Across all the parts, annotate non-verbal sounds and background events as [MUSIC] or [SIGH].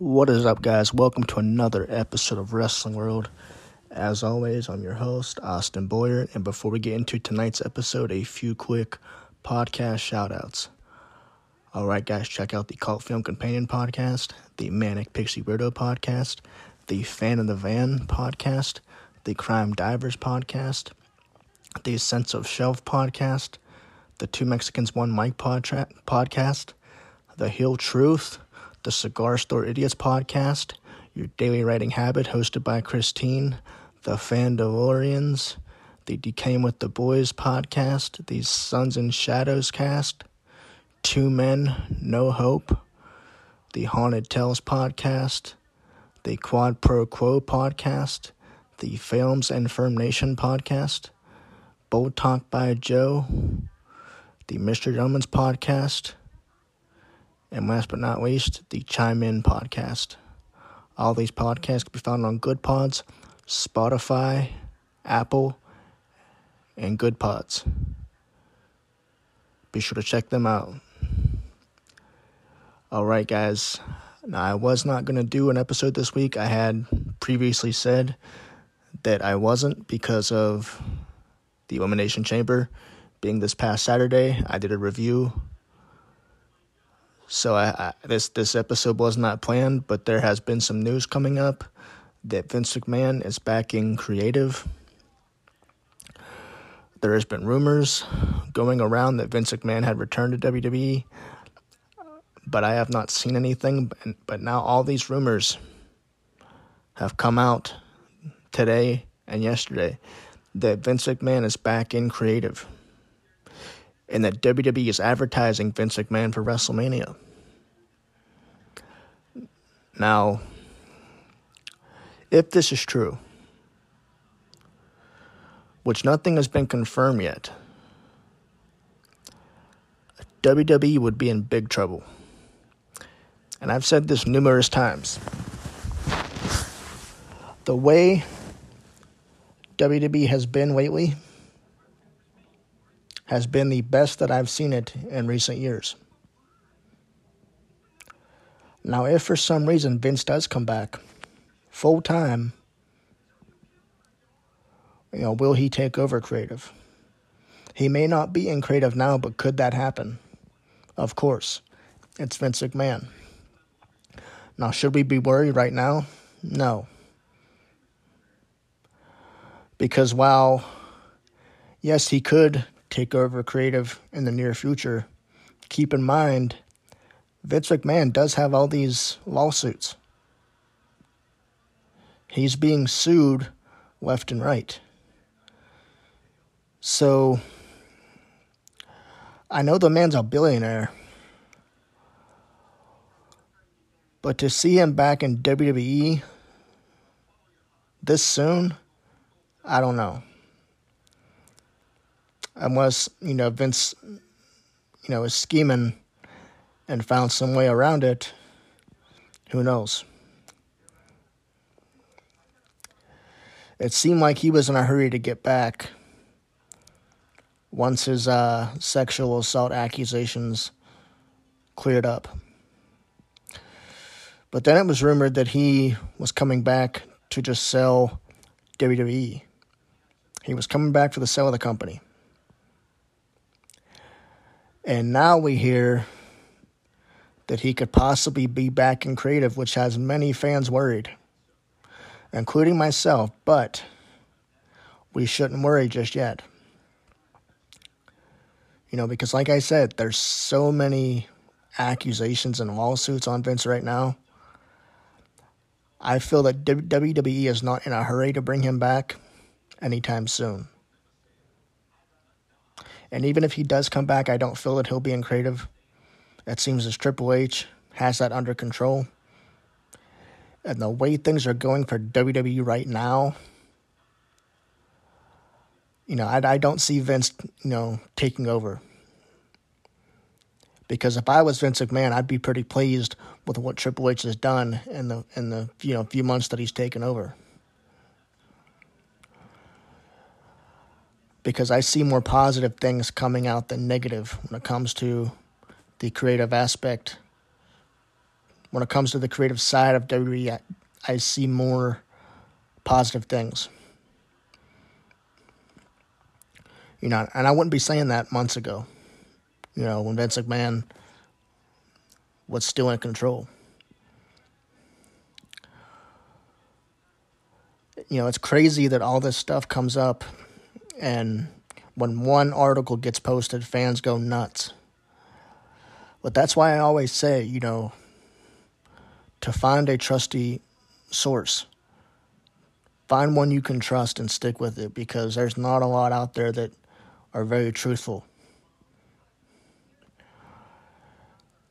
What is up, guys? Welcome to another episode of Wrestling World. As always, I'm your host, Austin Boyer, and before we get into tonight's episode, a few quick podcast shoutouts. All right, guys, check out the Cult Film Companion podcast, the Manic Pixie Weirdo podcast, the Fan of the Van podcast, the Crime Divers podcast, the Sense of Shelf podcast, the Two Mexicans One Mic podcast, the Hill Truth, the Cigar Store Idiots podcast, Your Daily Writing Habit, hosted by Christine, the Fandalorians, the Decaying with the Boys podcast, the Sons and Shadows cast, Two Men, No Hope, the Haunted Tales podcast, the Quad Pro Quo podcast, the Films and Firm Nation podcast, Bold Talk by Joe, the Mr. Gentleman's podcast, and last but not least, the Chime In podcast. All these podcasts can be found on Good Pods, Spotify, Apple, and Good Pods. Be sure to check them out. All right, guys. Now, I was not going to do an episode this week. I had previously said that I wasn't because of the Elimination Chamber being this past Saturday. I did a review so I, I, this this episode was not planned, but there has been some news coming up that Vince McMahon is backing creative. There has been rumors going around that Vince McMahon had returned to WWE, but I have not seen anything. But now all these rumors have come out today and yesterday that Vince McMahon is back in creative and that WWE is advertising Vince McMahon for WrestleMania. Now, if this is true, which nothing has been confirmed yet, WWE would be in big trouble. And I've said this numerous times. The way WWE has been lately, has been the best that I've seen it in recent years. Now, if for some reason Vince does come back full time, you know, will he take over creative? He may not be in creative now, but could that happen? Of course. It's Vince McMahon. Now, should we be worried right now? No. Because while, yes, he could take over creative in the near future, keep in mind Vince McMahon does have all these lawsuits. He's being sued left and right. So I know the man's a billionaire. But to see him back in WWE this soon, I don't know unless you know Vince, you know, is scheming and found some way around it, who knows? It seemed like he was in a hurry to get back once his uh, sexual assault accusations cleared up. But then it was rumored that he was coming back to just sell WWE. He was coming back for the sale of the company. And now we hear that he could possibly be back in creative, which has many fans worried, including myself, but we shouldn't worry just yet. You know, because like I said, there's so many accusations and lawsuits on Vince right now. I feel that WWE is not in a hurry to bring him back anytime soon. And even if he does come back, I don't feel that he'll be in creative. It seems as Triple H has that under control. And the way things are going for WWE right now, you know, I, I don't see Vince, you know, taking over. Because if I was Vince McMahon, I'd be pretty pleased with what Triple H has done in the in the you know few months that he's taken over. Because I see more positive things coming out than negative when it comes to the creative aspect. When it comes to the creative side of WWE, I, I see more positive things. You know, and I wouldn't be saying that months ago. You know, when Vince McMahon was still in control. You know, it's crazy that all this stuff comes up and when one article gets posted, fans go nuts. But that's why I always say, you know, to find a trusty source, find one you can trust and stick with it because there's not a lot out there that are very truthful.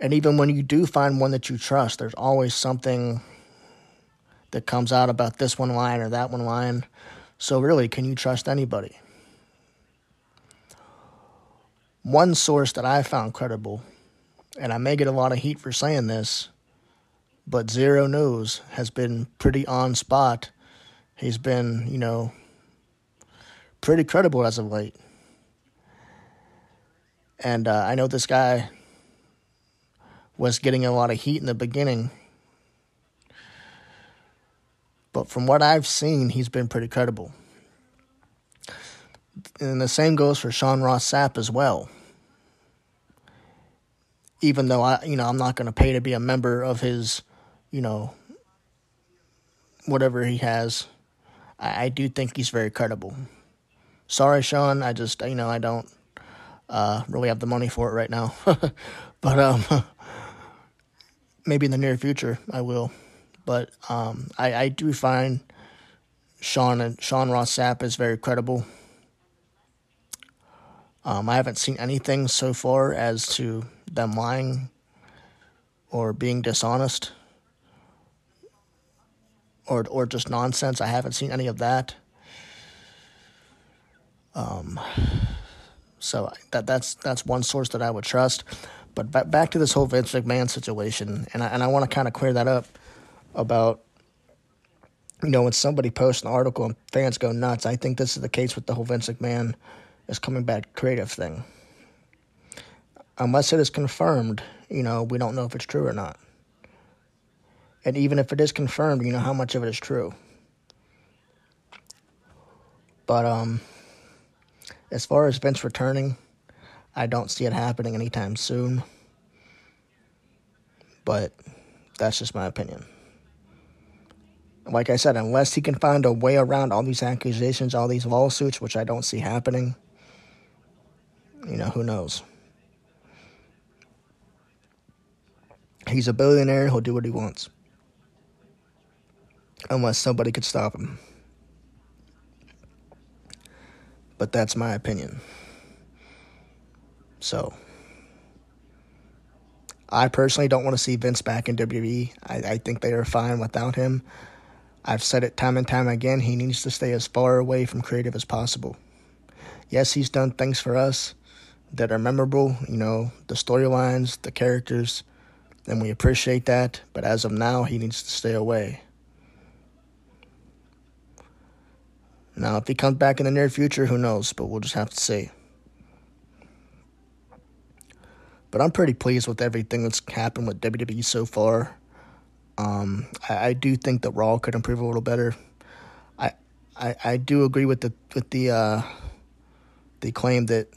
And even when you do find one that you trust, there's always something that comes out about this one line or that one line. So, really, can you trust anybody? One source that I found credible, and I may get a lot of heat for saying this, but Xero News has been pretty on spot. He's been, you know, pretty credible as of late. And uh, I know this guy was getting a lot of heat in the beginning. But from what I've seen, he's been pretty credible and the same goes for Sean Ross Sapp as well. Even though I, you know, I'm not going to pay to be a member of his, you know, whatever he has, I, I do think he's very credible. Sorry, Sean, I just, you know, I don't uh, really have the money for it right now, [LAUGHS] but um, [LAUGHS] maybe in the near future I will. But um, I, I do find Sean and Sean Ross Sapp is very credible. Um, I haven't seen anything so far as to them lying or being dishonest or or just nonsense. I haven't seen any of that. Um, so that that's that's one source that I would trust. But back back to this whole Vince McMahon situation, and I, and I want to kind of clear that up about you know when somebody posts an article and fans go nuts. I think this is the case with the whole Vince McMahon is coming back creative thing. Unless it is confirmed, you know, we don't know if it's true or not. And even if it is confirmed, you know how much of it is true. But um as far as Vince returning, I don't see it happening anytime soon. But that's just my opinion. Like I said, unless he can find a way around all these accusations, all these lawsuits, which I don't see happening, you know, who knows? He's a billionaire, he'll do what he wants. Unless somebody could stop him. But that's my opinion. So, I personally don't want to see Vince back in WWE. I, I think they are fine without him. I've said it time and time again. He needs to stay as far away from creative as possible. Yes, he's done things for us, that are memorable, you know, the storylines, the characters, and we appreciate that. But as of now, he needs to stay away. Now, if he comes back in the near future, who knows? But we'll just have to see. But I'm pretty pleased with everything that's happened with WWE so far. Um, I, I, do think that Raw could improve a little better. I, I, I do agree with the with the uh, the claim that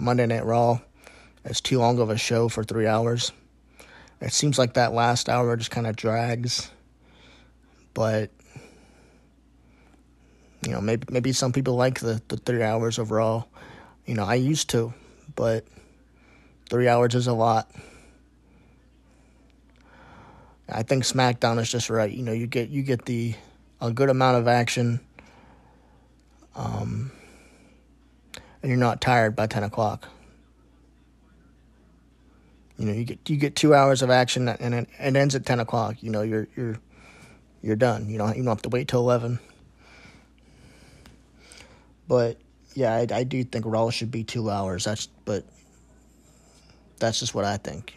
Monday Night Raw is too long of a show for three hours. It seems like that last hour just kind of drags, but you know maybe maybe some people like the the three hours of Raw. You know I used to, but three hours is a lot. I think SmackDown is just right. You know, you get you get the a good amount of action, um, and you're not tired by ten o'clock. You know, you get you get two hours of action, and it, it ends at ten o'clock. You know, you're you're you're done. You don't you don't have to wait till eleven. But yeah, I, I do think Raw should be two hours. That's but that's just what I think.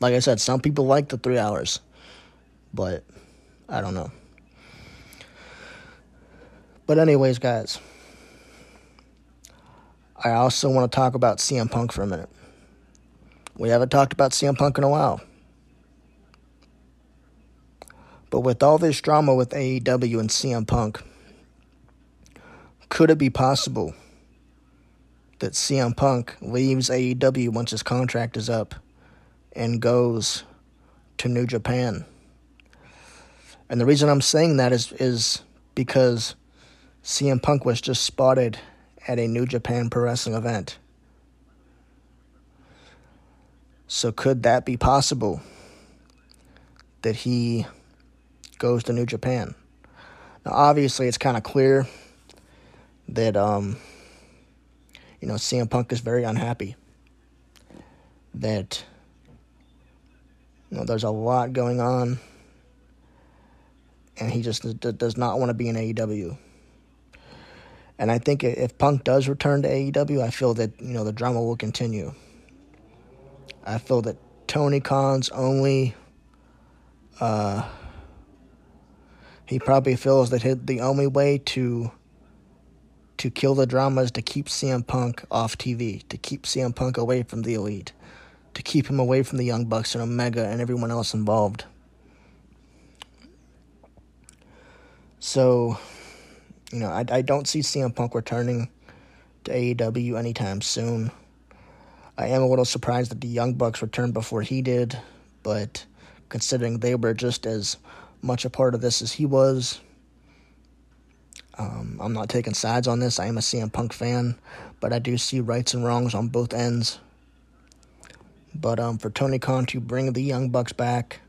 Like I said, some people like the three hours but I don't know. But, anyways, guys, I also want to talk about CM Punk for a minute. We haven't talked about CM Punk in a while. But with all this drama with AEW and CM Punk, could it be possible that CM Punk leaves AEW once his contract is up and goes to New Japan? And the reason I'm saying that is is because CM Punk was just spotted at a New Japan Pro Wrestling event. So could that be possible that he goes to New Japan? Now obviously it's kind of clear that um you know CM Punk is very unhappy that you know there's a lot going on and he just does not want to be in AEW. And I think if Punk does return to AEW, I feel that you know the drama will continue. I feel that Tony Khan's only uh, he probably feels that the only way to to kill the drama is to keep CM Punk off TV, to keep CM Punk away from the elite, to keep him away from the Young Bucks and Omega and everyone else involved. So, you know, I, I don't see CM Punk returning to AEW anytime soon. I am a little surprised that the Young Bucks returned before he did, but considering they were just as much a part of this as he was, um, I'm not taking sides on this. I am a CM Punk fan, but I do see rights and wrongs on both ends. But um, for Tony Khan to bring the Young Bucks back,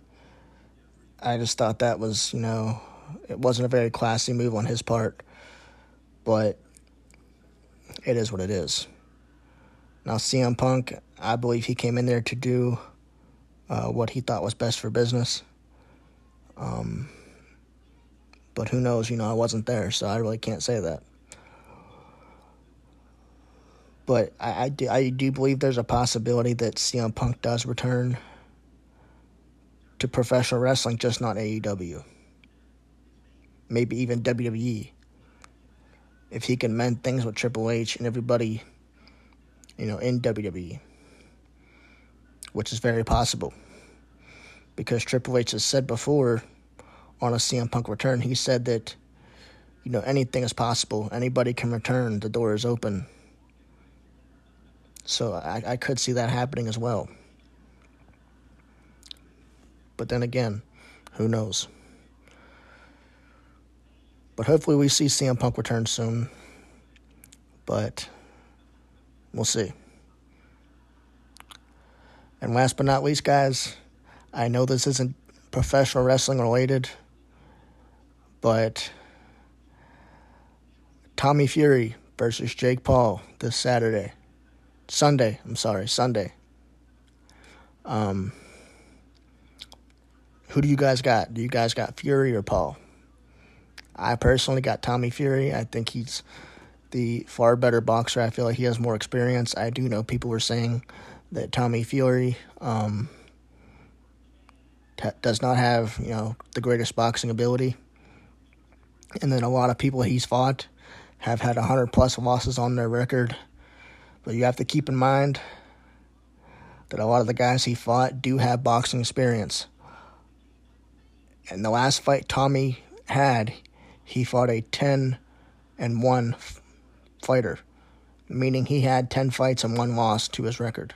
I just thought that was, you know, it wasn't a very classy move on his part, but it is what it is. Now, CM Punk, I believe he came in there to do uh, what he thought was best for business. Um, but who knows? You know, I wasn't there, so I really can't say that. But I, I, do, I do believe there's a possibility that CM Punk does return to professional wrestling, just not AEW maybe even WWE. If he can mend things with Triple H and everybody, you know, in WWE, which is very possible. Because Triple H has said before on a CM Punk return, he said that, you know, anything is possible. Anybody can return. The door is open. So I, I could see that happening as well. But then again, who knows? But hopefully we see CM Punk return soon. But we'll see. And last but not least, guys, I know this isn't professional wrestling related, but Tommy Fury versus Jake Paul this Saturday. Sunday, I'm sorry, Sunday. Um, who do you guys got? Do you guys got Fury or Paul? I personally got Tommy Fury. I think he's the far better boxer. I feel like he has more experience. I do know people were saying that Tommy Fury um, t- does not have, you know, the greatest boxing ability. And then a lot of people he's fought have had 100 plus losses on their record. But you have to keep in mind that a lot of the guys he fought do have boxing experience. And the last fight Tommy had, he fought a 10 and 1 fighter, meaning he had 10 fights and one loss to his record.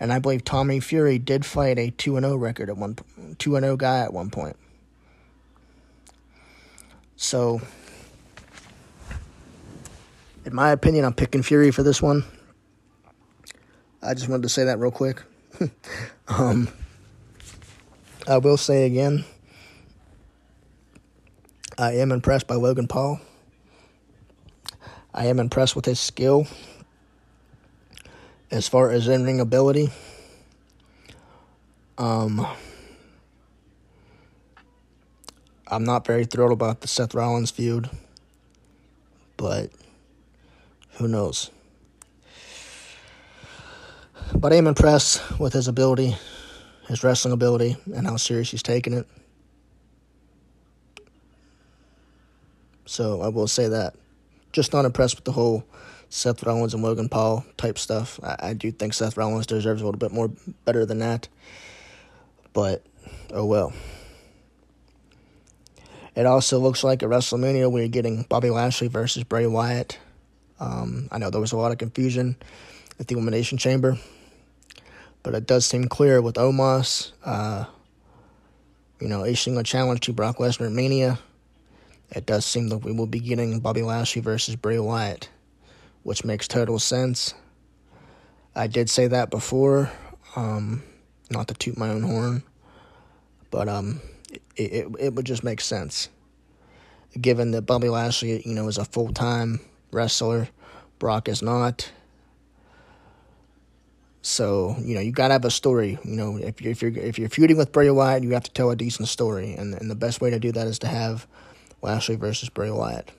And I believe Tommy Fury did fight a 2 0 record at one 2 0 guy at one point. So, in my opinion, I'm picking Fury for this one. I just wanted to say that real quick. [LAUGHS] um, I will say again, I am impressed by Logan Paul. I am impressed with his skill as far as in ring ability. Um, I'm not very thrilled about the Seth Rollins feud, but who knows? But I am impressed with his ability, his wrestling ability, and how serious he's taking it. So I will say that. Just not impressed with the whole Seth Rollins and Logan Paul type stuff. I, I do think Seth Rollins deserves a little bit more better than that. But oh well. It also looks like at WrestleMania we're getting Bobby Lashley versus Bray Wyatt. Um, I know there was a lot of confusion at the Elimination Chamber, but it does seem clear with Omos, uh, you know, issuing a challenge to Brock Lesnar at Mania. It does seem that we will be getting Bobby Lashley versus Bray Wyatt which makes total sense. I did say that before, um, not to toot my own horn, but um, it, it, it would just make sense. Given that Bobby Lashley, you know, is a full time wrestler, Brock is not. So you know you gotta have a story. You know if you're if you're if you're feuding with Bray Wyatt, you have to tell a decent story, and and the best way to do that is to have Lashley versus Bray Wyatt.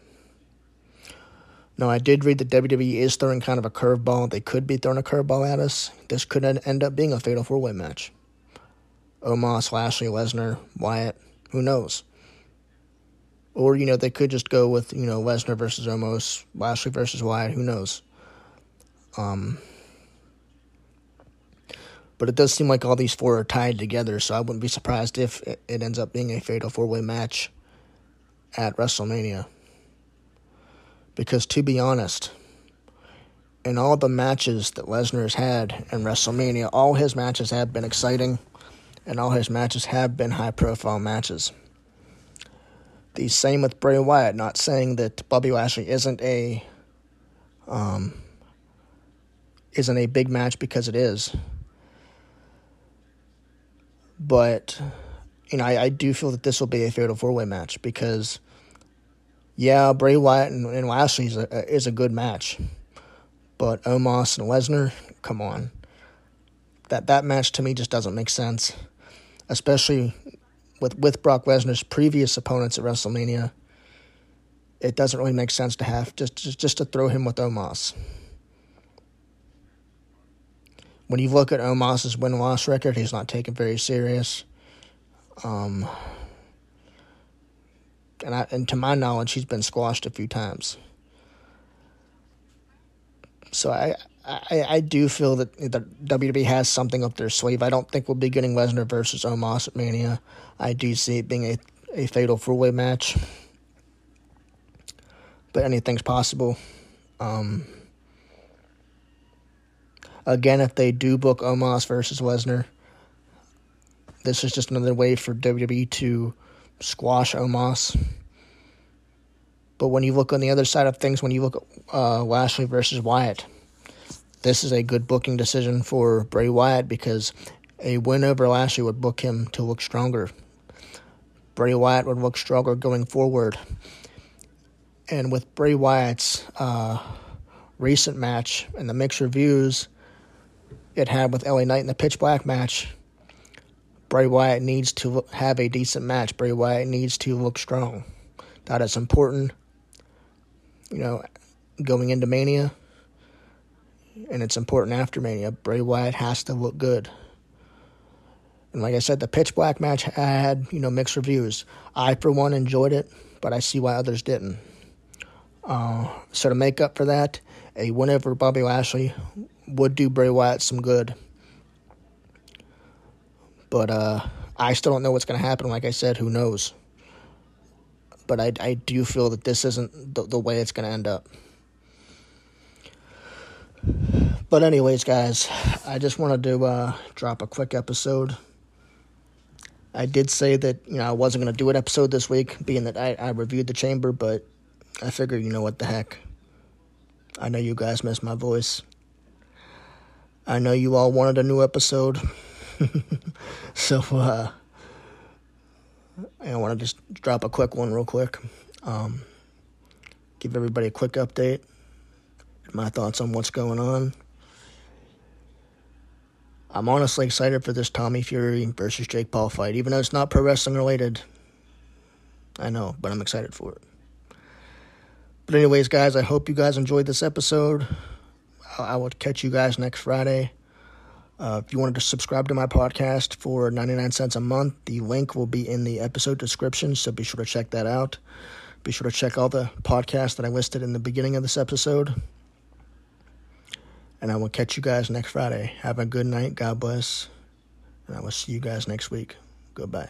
Now, I did read that WWE is throwing kind of a curveball. They could be throwing a curveball at us. This could end up being a fatal four way match. Omos, Lashley, Lesnar, Wyatt, who knows? Or, you know, they could just go with, you know, Lesnar versus Omos, Lashley versus Wyatt, who knows? Um, but it does seem like all these four are tied together, so I wouldn't be surprised if it, ends up being a fatal four way match at WrestleMania. Because to be honest, in all the matches that Lesnar's had in WrestleMania, all his matches have been exciting and all his matches have been high profile matches. The same with Bray Wyatt, not saying that Bobby Lashley isn't a um, isn't a big match because it is. But you know, I, I do feel that this will be a fatal four way match because yeah, Bray Wyatt and, and Lashley is a, is a good match, but Omos and Lesnar, come on, that that match to me just doesn't make sense, especially with with Brock Lesnar's previous opponents at WrestleMania. It doesn't really make sense to have just just, just to throw him with Omos. When you look at Omos's win loss record, he's not taken very serious. Um, and I, and to my knowledge, he's been squashed a few times. So I, I, I do feel that the WWE has something up their sleeve. I don't think we'll be getting Lesnar versus Omos at Mania. I do see it being a, a fatal four way match, but anything's possible. Um, again, if they do book Omos versus Lesnar, this is just another way for WWE to squash Omos. But when you look on the other side of things, when you look at uh, Lashley versus Wyatt, this is a good booking decision for Bray Wyatt because a win over Lashley would book him to look stronger. Bray Wyatt would look stronger going forward. And with Bray Wyatt's uh, recent match and the mixed reviews it had with LA Knight in the Pitch Black match, Bray Wyatt needs to have a decent match. Bray Wyatt needs to look strong. That is important. you know, going into Mania, and it's important after Mania. Bray Wyatt has to look good. And like I said, the pitch black match had, you know, mixed reviews. I, for one, enjoyed it, but I see why others didn't. Uh, so to make up for that, a win over Bobby Lashley would do Bray Wyatt some good. But uh, I still don't know what's going to happen. Like I said, who knows? But I, I do feel that this isn't the, the way it's going to end up. But anyways, guys, I just wanted to uh, drop a quick episode. I did say that you know I wasn't going to do an episode this week, being that I, I reviewed the chamber, but I figured you know what the heck. I know you guys miss my voice. I know you all wanted a new episode, [LAUGHS] so uh, I want to just drop a quick one real quick. Um, give everybody a quick update, my thoughts on what's going on. I'm honestly excited for this Tommy Fury versus Jake Paul fight, even though it's not pro wrestling related. I know, but I'm excited for it. But, anyways, guys, I hope you guys enjoyed this episode. I will catch you guys next Friday. Uh, if you wanted to subscribe to my podcast for 99 cents a month, the link will be in the episode description, so be sure to check that out. Be sure to check all the podcasts that I listed in the beginning of this episode. And I will catch you guys next Friday. Have a good night. God bless. And I will see you guys next week. Goodbye.